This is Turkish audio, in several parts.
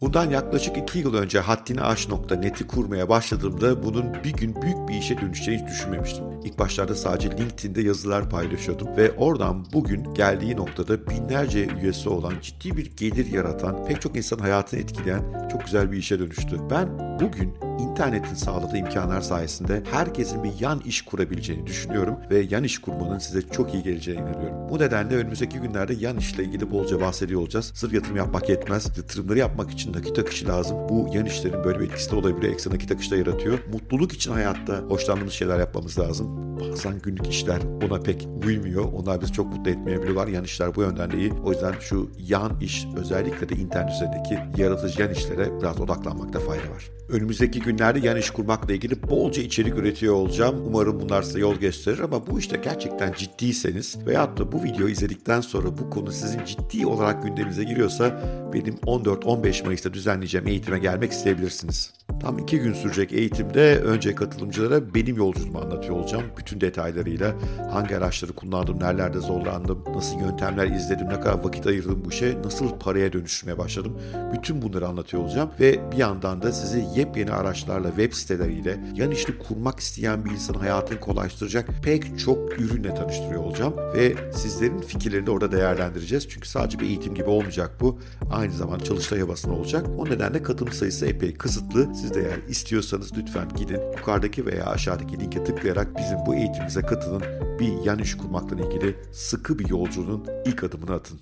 Bundan yaklaşık iki yıl önce haddiniaş.net'i kurmaya başladığımda bunun bir gün büyük bir işe dönüşeceğini hiç düşünmemiştim. İlk başlarda sadece LinkedIn'de yazılar paylaşıyordum ve oradan bugün geldiği noktada binlerce üyesi olan ciddi bir gelir yaratan, pek çok insanın hayatını etkileyen çok güzel bir işe dönüştü. Ben bugün internetin sağladığı imkanlar sayesinde herkesin bir yan iş kurabileceğini düşünüyorum ve yan iş kurmanın size çok iyi geleceğine inanıyorum. Bu nedenle önümüzdeki günlerde yan işle ilgili bolca bahsediyor olacağız. Sırf yatırım yapmak yetmez. Yatırımları yapmak için nakit akışı lazım. Bu yan işlerin böyle bir etkisi de olabiliyor. Ekstra nakit akışı da yaratıyor. Mutluluk için hayatta hoşlandığımız şeyler yapmamız lazım. Bazen günlük işler ona pek uymuyor. Onlar bizi çok mutlu etmeyebiliyorlar. Yan işler bu yönden de iyi. O yüzden şu yan iş özellikle de internet üzerindeki yaratıcı yan işlere biraz odaklanmakta fayda var. Önümüzdeki günlerde yan iş kurmakla ilgili bolca içerik üretiyor olacağım. Umarım bunlar size yol gösterir ama bu işte gerçekten ciddiyseniz veyahut da bu videoyu izledikten sonra bu konu sizin ciddi olarak gündeminize giriyorsa benim 14-15 Mayıs'ta düzenleyeceğim eğitime gelmek isteyebilirsiniz. Tam iki gün sürecek eğitimde önce katılımcılara benim yolculuğumu anlatıyor olacağım. Bütün detaylarıyla hangi araçları kullandım, nerelerde zorlandım, nasıl yöntemler izledim, ne kadar vakit ayırdım bu işe, nasıl paraya dönüştürmeye başladım. Bütün bunları anlatıyor olacağım ve bir yandan da sizi yepyeni araçlarla, web siteleriyle yan işli kurmak isteyen bir insanın hayatını kolaylaştıracak pek çok ürünle tanıştırıyor olacağım ve sizlerin fikirlerini orada değerlendireceğiz. Çünkü sadece bir eğitim gibi olmayacak bu. Aynı zamanda çalıştay havasında olacak. O nedenle katılım sayısı epey kısıtlı. Siz de eğer istiyorsanız lütfen gidin yukarıdaki veya aşağıdaki linke tıklayarak bizim bu eğitimimize katılın. Bir yan iş kurmakla ilgili sıkı bir yolculuğun ilk adımını atın.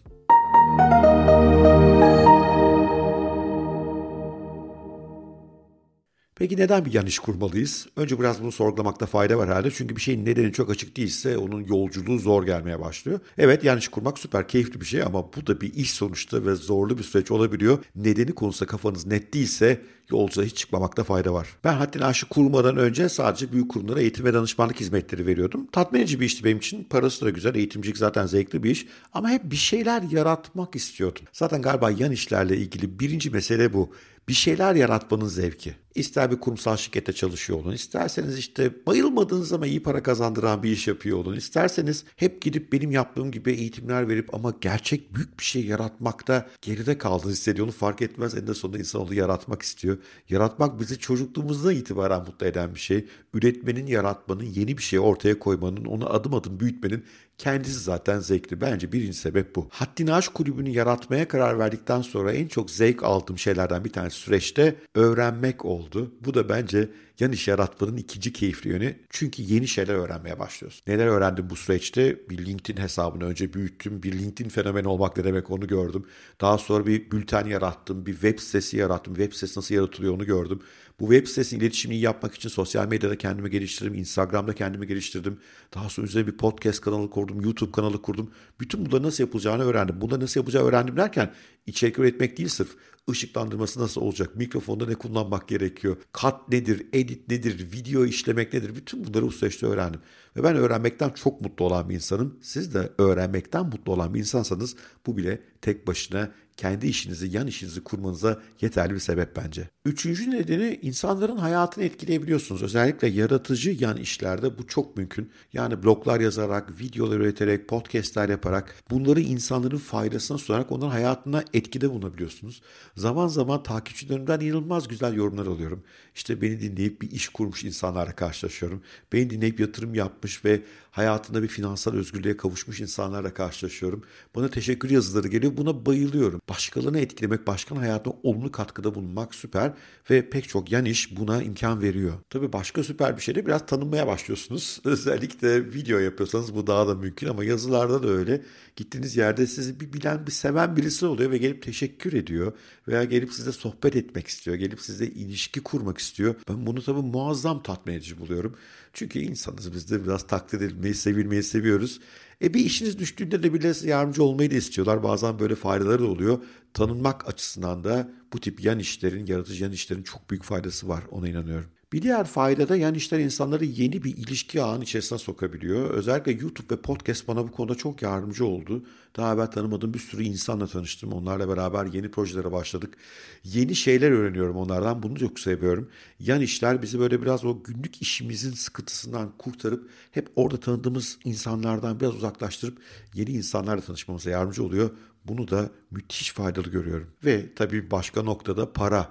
Peki neden bir yan iş kurmalıyız? Önce biraz bunu sorgulamakta fayda var herhalde. Çünkü bir şeyin nedeni çok açık değilse onun yolculuğu zor gelmeye başlıyor. Evet yan iş kurmak süper keyifli bir şey ama bu da bir iş sonuçta ve zorlu bir süreç olabiliyor. Nedeni konusunda kafanız net değilse yolculuğa hiç çıkmamakta fayda var. Ben haddini aşı kurmadan önce sadece büyük kurumlara eğitim ve danışmanlık hizmetleri veriyordum. Tatmin edici bir işti benim için. Parası da güzel, eğitimcilik zaten zevkli bir iş. Ama hep bir şeyler yaratmak istiyordum. Zaten galiba yan işlerle ilgili birinci mesele bu bir şeyler yaratmanın zevki. İster bir kurumsal şirkette çalışıyor olun, isterseniz işte bayılmadığınız ama iyi para kazandıran bir iş yapıyor olun, isterseniz hep gidip benim yaptığım gibi eğitimler verip ama gerçek büyük bir şey yaratmakta geride kaldığınızı hissediyor. Onu fark etmez eninde sonunda insan onu yaratmak istiyor. Yaratmak bizi çocukluğumuzdan itibaren mutlu eden bir şey. Üretmenin, yaratmanın, yeni bir şey ortaya koymanın, onu adım adım büyütmenin kendisi zaten zevkli. Bence birinci sebep bu. Haddini Aşk Kulübü'nü yaratmaya karar verdikten sonra en çok zevk aldığım şeylerden bir tanesi süreçte öğrenmek oldu. Bu da bence yan iş yaratmanın ikinci keyifli yönü. Çünkü yeni şeyler öğrenmeye başlıyorsun. Neler öğrendim bu süreçte? Bir LinkedIn hesabını önce büyüttüm. Bir LinkedIn fenomeni olmak ne demek onu gördüm. Daha sonra bir bülten yarattım. Bir web sitesi yarattım. Web sitesi nasıl yaratılıyor onu gördüm. Bu web sitesi iletişimini yapmak için sosyal medyada kendimi geliştirdim. Instagram'da kendimi geliştirdim. Daha sonra üzerine bir podcast kanalı kurdum. YouTube kanalı kurdum. Bütün bunları nasıl yapılacağını öğrendim. Bunları nasıl yapacağı öğrendim derken içerik üretmek değil sırf ışıklandırması nasıl olacak, mikrofonda ne kullanmak gerekiyor, kat nedir, edit nedir, video işlemek nedir, bütün bunları bu süreçte öğrendim. Ve ben öğrenmekten çok mutlu olan bir insanım. Siz de öğrenmekten mutlu olan bir insansanız bu bile tek başına kendi işinizi, yan işinizi kurmanıza yeterli bir sebep bence. Üçüncü nedeni insanların hayatını etkileyebiliyorsunuz. Özellikle yaratıcı yan işlerde bu çok mümkün. Yani bloglar yazarak, videolar üreterek, podcastler yaparak bunları insanların faydasına sunarak onların hayatına etkide bulunabiliyorsunuz. Zaman zaman takipçilerimden inanılmaz güzel yorumlar alıyorum. İşte beni dinleyip bir iş kurmuş insanlarla karşılaşıyorum. Beni dinleyip yatırım yapmış ve hayatında bir finansal özgürlüğe kavuşmuş insanlarla karşılaşıyorum. Bana teşekkür yazıları geliyor. Buna bayılıyorum. Başkalarını etkilemek, başkanın hayatına olumlu katkıda bulunmak süper ve pek çok yan iş buna imkan veriyor. Tabii başka süper bir şey de biraz tanınmaya başlıyorsunuz. Özellikle video yapıyorsanız bu daha da mümkün ama yazılarda da öyle. Gittiğiniz yerde sizi bir bilen, bir seven birisi oluyor ve gelip teşekkür ediyor veya gelip size sohbet etmek istiyor, gelip size ilişki kurmak istiyor. Ben bunu tabii muazzam tatmin edici buluyorum. Çünkü insanız biz de biraz takdir edilmeyi, sevilmeyi seviyoruz. E bir işiniz düştüğünde de bile yardımcı olmayı da istiyorlar. Bazen böyle faydaları da oluyor. Tanınmak açısından da bu tip yan işlerin, yaratıcı yan işlerin çok büyük faydası var. Ona inanıyorum. Bir diğer fayda da yan işler insanları yeni bir ilişki ağının içerisine sokabiliyor. Özellikle YouTube ve podcast bana bu konuda çok yardımcı oldu. Daha evvel tanımadığım bir sürü insanla tanıştım. Onlarla beraber yeni projelere başladık. Yeni şeyler öğreniyorum onlardan. Bunu çok seviyorum. Yan işler bizi böyle biraz o günlük işimizin sıkıntısından kurtarıp hep orada tanıdığımız insanlardan biraz uzaklaştırıp yeni insanlarla tanışmamıza yardımcı oluyor. bunu da müthiş faydalı görüyorum. Ve tabii başka noktada para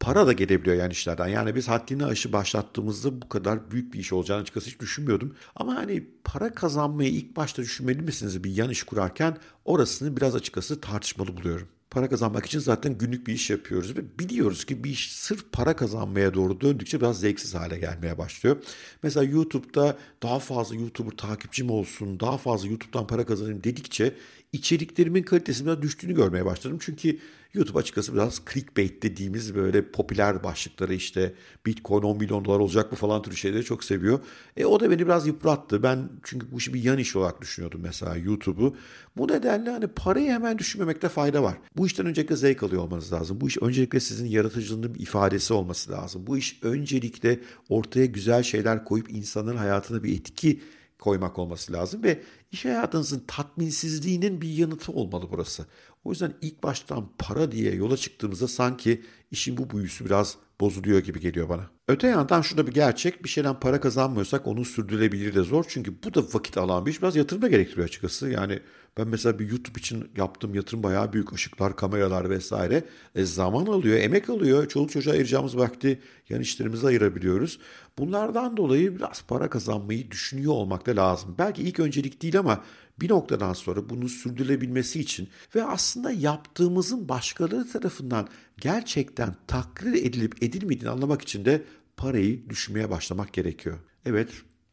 para da gelebiliyor yani işlerden. Yani biz haddini aşı başlattığımızda bu kadar büyük bir iş olacağını açıkçası hiç düşünmüyordum. Ama hani para kazanmayı ilk başta düşünmeli misiniz bir yan iş kurarken orasını biraz açıkçası tartışmalı buluyorum. Para kazanmak için zaten günlük bir iş yapıyoruz ve biliyoruz ki bir iş sırf para kazanmaya doğru döndükçe biraz zevksiz hale gelmeye başlıyor. Mesela YouTube'da daha fazla YouTuber takipçim olsun, daha fazla YouTube'dan para kazanayım dedikçe içeriklerimin kalitesinin biraz düştüğünü görmeye başladım. Çünkü YouTube açıkçası biraz clickbait dediğimiz böyle popüler başlıkları işte Bitcoin 10 milyon dolar olacak mı falan tür şeyleri çok seviyor. E o da beni biraz yıprattı. Ben çünkü bu işi bir yan iş olarak düşünüyordum mesela YouTube'u. Bu nedenle hani parayı hemen düşünmemekte fayda var. Bu işten öncelikle zevk alıyor olmanız lazım. Bu iş öncelikle sizin yaratıcılığının bir ifadesi olması lazım. Bu iş öncelikle ortaya güzel şeyler koyup insanların hayatına bir etki koymak olması lazım ve iş hayatınızın tatminsizliğinin bir yanıtı olmalı burası. O yüzden ilk baştan para diye yola çıktığımızda sanki işin bu büyüsü biraz bozuluyor gibi geliyor bana. Öte yandan şurada bir gerçek bir şeyden para kazanmıyorsak onun sürdürülebilir de zor. Çünkü bu da vakit alan bir iş. Biraz yatırım da gerektiriyor açıkçası. Yani ben mesela bir YouTube için yaptığım yatırım bayağı büyük. ışıklar, kameralar vesaire. E, zaman alıyor, emek alıyor. Çoluk çocuğa ayıracağımız vakti yan işlerimize ayırabiliyoruz. Bunlardan dolayı biraz para kazanmayı düşünüyor olmak da lazım. Belki ilk öncelik değil ama bir noktadan sonra bunu sürdürülebilmesi için ve aslında yaptığımızın başkaları tarafından gerçekten takdir edilip edilmediğini anlamak için de parayı düşünmeye başlamak gerekiyor. Evet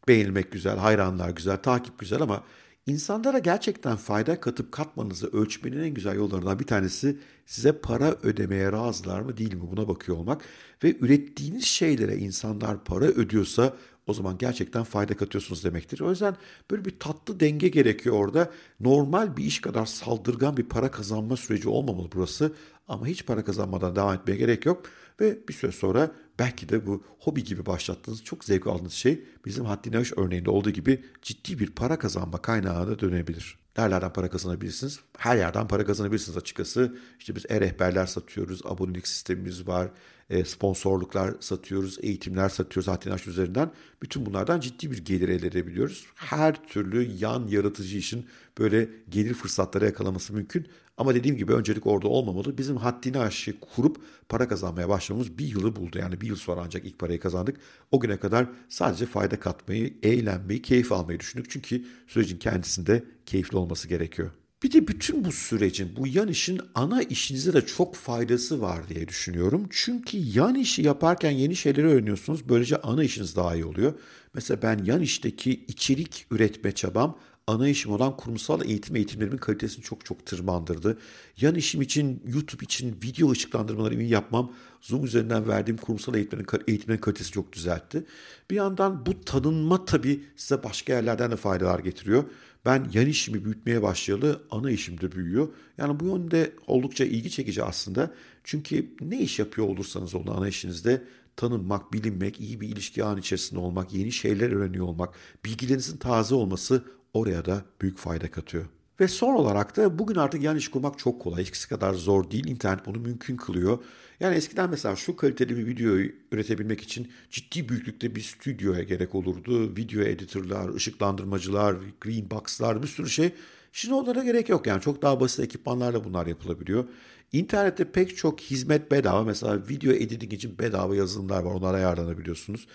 beğenilmek güzel, hayranlar güzel, takip güzel ama insanlara gerçekten fayda katıp katmanızı ölçmenin en güzel yollarından bir tanesi size para ödemeye razılar mı değil mi buna bakıyor olmak ve ürettiğiniz şeylere insanlar para ödüyorsa o zaman gerçekten fayda katıyorsunuz demektir. O yüzden böyle bir tatlı denge gerekiyor orada. Normal bir iş kadar saldırgan bir para kazanma süreci olmamalı burası. Ama hiç para kazanmadan devam etmeye gerek yok. Ve bir süre sonra belki de bu hobi gibi başlattığınız çok zevk aldığınız şey bizim haddine aş örneğinde olduğu gibi ciddi bir para kazanma kaynağına dönebilir. Nerelerden para kazanabilirsiniz? Her yerden para kazanabilirsiniz açıkçası. İşte biz e-rehberler satıyoruz, abonelik sistemimiz var, e, sponsorluklar satıyoruz, eğitimler satıyoruz Hatin üzerinden. Bütün bunlardan ciddi bir gelir elde edebiliyoruz. Her türlü yan yaratıcı işin böyle gelir fırsatları yakalaması mümkün. Ama dediğim gibi öncelik orada olmamalı. Bizim haddini aşı kurup para kazanmaya başlamamız bir yılı buldu. Yani bir yıl sonra ancak ilk parayı kazandık. O güne kadar sadece fayda katmayı, eğlenmeyi, keyif almayı düşündük. Çünkü sürecin kendisinde keyifli olması gerekiyor. Bir de bütün bu sürecin, bu yan işin ana işinize de çok faydası var diye düşünüyorum. Çünkü yan işi yaparken yeni şeyleri öğreniyorsunuz. Böylece ana işiniz daha iyi oluyor. Mesela ben yan işteki içerik üretme çabam ana işim olan kurumsal eğitim eğitimlerimin kalitesini çok çok tırmandırdı. Yan işim için, YouTube için video ışıklandırmalarımı yapmam Zoom üzerinden verdiğim kurumsal eğitimlerin, eğitimlerin kalitesi çok düzeltti. Bir yandan bu tanınma tabii size başka yerlerden de faydalar getiriyor. Ben yan işimi büyütmeye başlayalı ana işim de büyüyor. Yani bu yönde oldukça ilgi çekici aslında. Çünkü ne iş yapıyor olursanız olun ana işinizde tanınmak, bilinmek, iyi bir ilişki an içerisinde olmak, yeni şeyler öğreniyor olmak, bilgilerinizin taze olması oraya da büyük fayda katıyor. Ve son olarak da bugün artık yan iş kurmak çok kolay. Eskisi kadar zor değil. İnternet bunu mümkün kılıyor. Yani eskiden mesela şu kaliteli bir videoyu üretebilmek için ciddi büyüklükte bir stüdyoya gerek olurdu. Video editörler, ışıklandırmacılar, green box'lar bir sürü şey. Şimdi onlara gerek yok yani çok daha basit ekipmanlarla bunlar yapılabiliyor. İnternette pek çok hizmet bedava. Mesela video editing için bedava yazılımlar var. Onlara ayarlanabiliyorsunuz.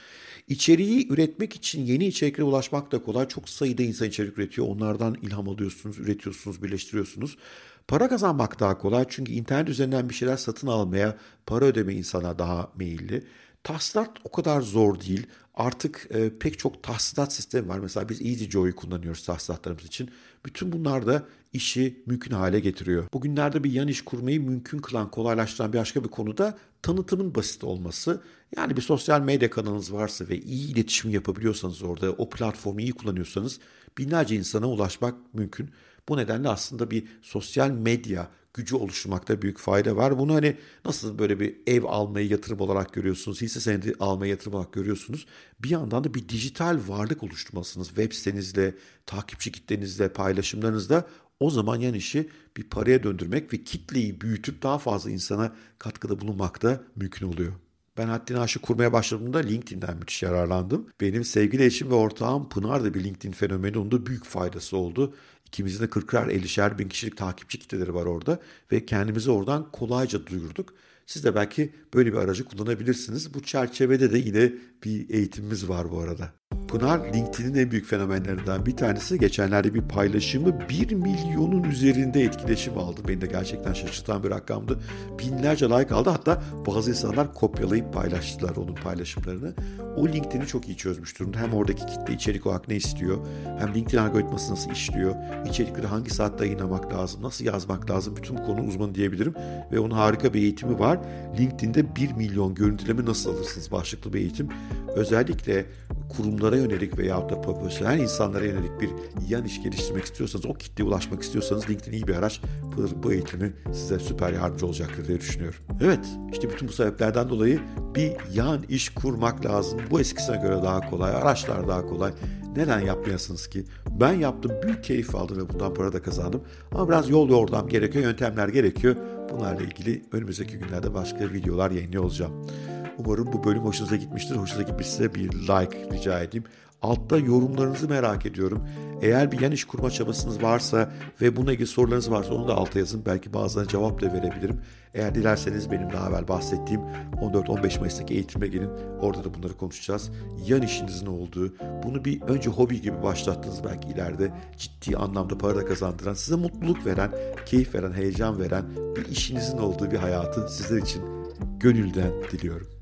İçeriği üretmek için yeni içeriklere ulaşmak da kolay. Çok sayıda insan içerik üretiyor. Onlardan ilham alıyorsunuz, üretiyorsunuz, birleştiriyorsunuz. Para kazanmak daha kolay çünkü internet üzerinden bir şeyler satın almaya, para ödeme insana daha meyilli. Tahsilat o kadar zor değil. Artık e, pek çok tahsilat sistemi var. Mesela biz EasyJoy'u kullanıyoruz tahsilatlarımız için. Bütün bunlar da işi mümkün hale getiriyor. Bugünlerde bir yan iş kurmayı mümkün kılan, kolaylaştıran bir başka bir konu da tanıtımın basit olması. Yani bir sosyal medya kanalınız varsa ve iyi iletişim yapabiliyorsanız orada, o platformu iyi kullanıyorsanız binlerce insana ulaşmak mümkün. Bu nedenle aslında bir sosyal medya gücü oluşturmakta büyük fayda var. Bunu hani nasıl böyle bir ev almayı yatırım olarak görüyorsunuz, hisse senedi almayı yatırım olarak görüyorsunuz. Bir yandan da bir dijital varlık oluşturmalısınız. Web sitenizle, takipçi kitlenizle, paylaşımlarınızla o zaman yan işi bir paraya döndürmek ve kitleyi büyütüp daha fazla insana katkıda bulunmak da mümkün oluyor. Ben Haddini Aşı kurmaya başladığımda LinkedIn'den müthiş yararlandım. Benim sevgili eşim ve ortağım Pınar da bir LinkedIn fenomeni. Onun da büyük faydası oldu. İkimizin de 40'ar 50'şer bin kişilik takipçi kitleleri var orada ve kendimizi oradan kolayca duyurduk. Siz de belki böyle bir aracı kullanabilirsiniz. Bu çerçevede de yine bir eğitimimiz var bu arada. Pınar LinkedIn'in en büyük fenomenlerinden bir tanesi. Geçenlerde bir paylaşımı 1 milyonun üzerinde etkileşim aldı. Beni de gerçekten şaşırtan bir rakamdı. Binlerce like aldı. Hatta bazı insanlar kopyalayıp paylaştılar onun paylaşımlarını. O LinkedIn'i çok iyi çözmüş durumda. Hem oradaki kitle içerik olarak ne istiyor, hem LinkedIn algoritması nasıl işliyor, içerikleri hangi saatte yayınlamak lazım, nasıl yazmak lazım, bütün konu uzmanı diyebilirim. Ve onun harika bir eğitimi var. LinkedIn'de 1 milyon görüntüleme nasıl alırsınız başlıklı bir eğitim. Özellikle kurumlara yönelik veya da profesyonel insanlara yönelik bir yan iş geliştirmek istiyorsanız, o kitleye ulaşmak istiyorsanız LinkedIn iyi bir araç. Bu, bu eğitimi size süper yardımcı olacaktır diye düşünüyorum. Evet, işte bütün bu sebeplerden dolayı bir yan iş kurmak lazım. Bu eskisine göre daha kolay, araçlar daha kolay. Neden yapmayasınız ki? Ben yaptım, büyük keyif aldım ve bundan para da kazandım. Ama biraz yol yordam gerekiyor, yöntemler gerekiyor. Bunlarla ilgili önümüzdeki günlerde başka videolar yayınlıyor olacağım. Umarım bu bölüm hoşunuza gitmiştir. Hoşunuza gitmişse bir like rica edeyim. Altta yorumlarınızı merak ediyorum. Eğer bir yan iş kurma çabasınız varsa ve bununla ilgili sorularınız varsa onu da alta yazın. Belki bazılarına cevap da verebilirim. Eğer dilerseniz benim daha evvel bahsettiğim 14-15 Mayıs'taki eğitime gelin. Orada da bunları konuşacağız. Yan işinizin olduğu, bunu bir önce hobi gibi başlattınız belki ileride ciddi anlamda para da kazandıran, size mutluluk veren, keyif veren, heyecan veren bir işinizin olduğu bir hayatı sizler için gönülden diliyorum.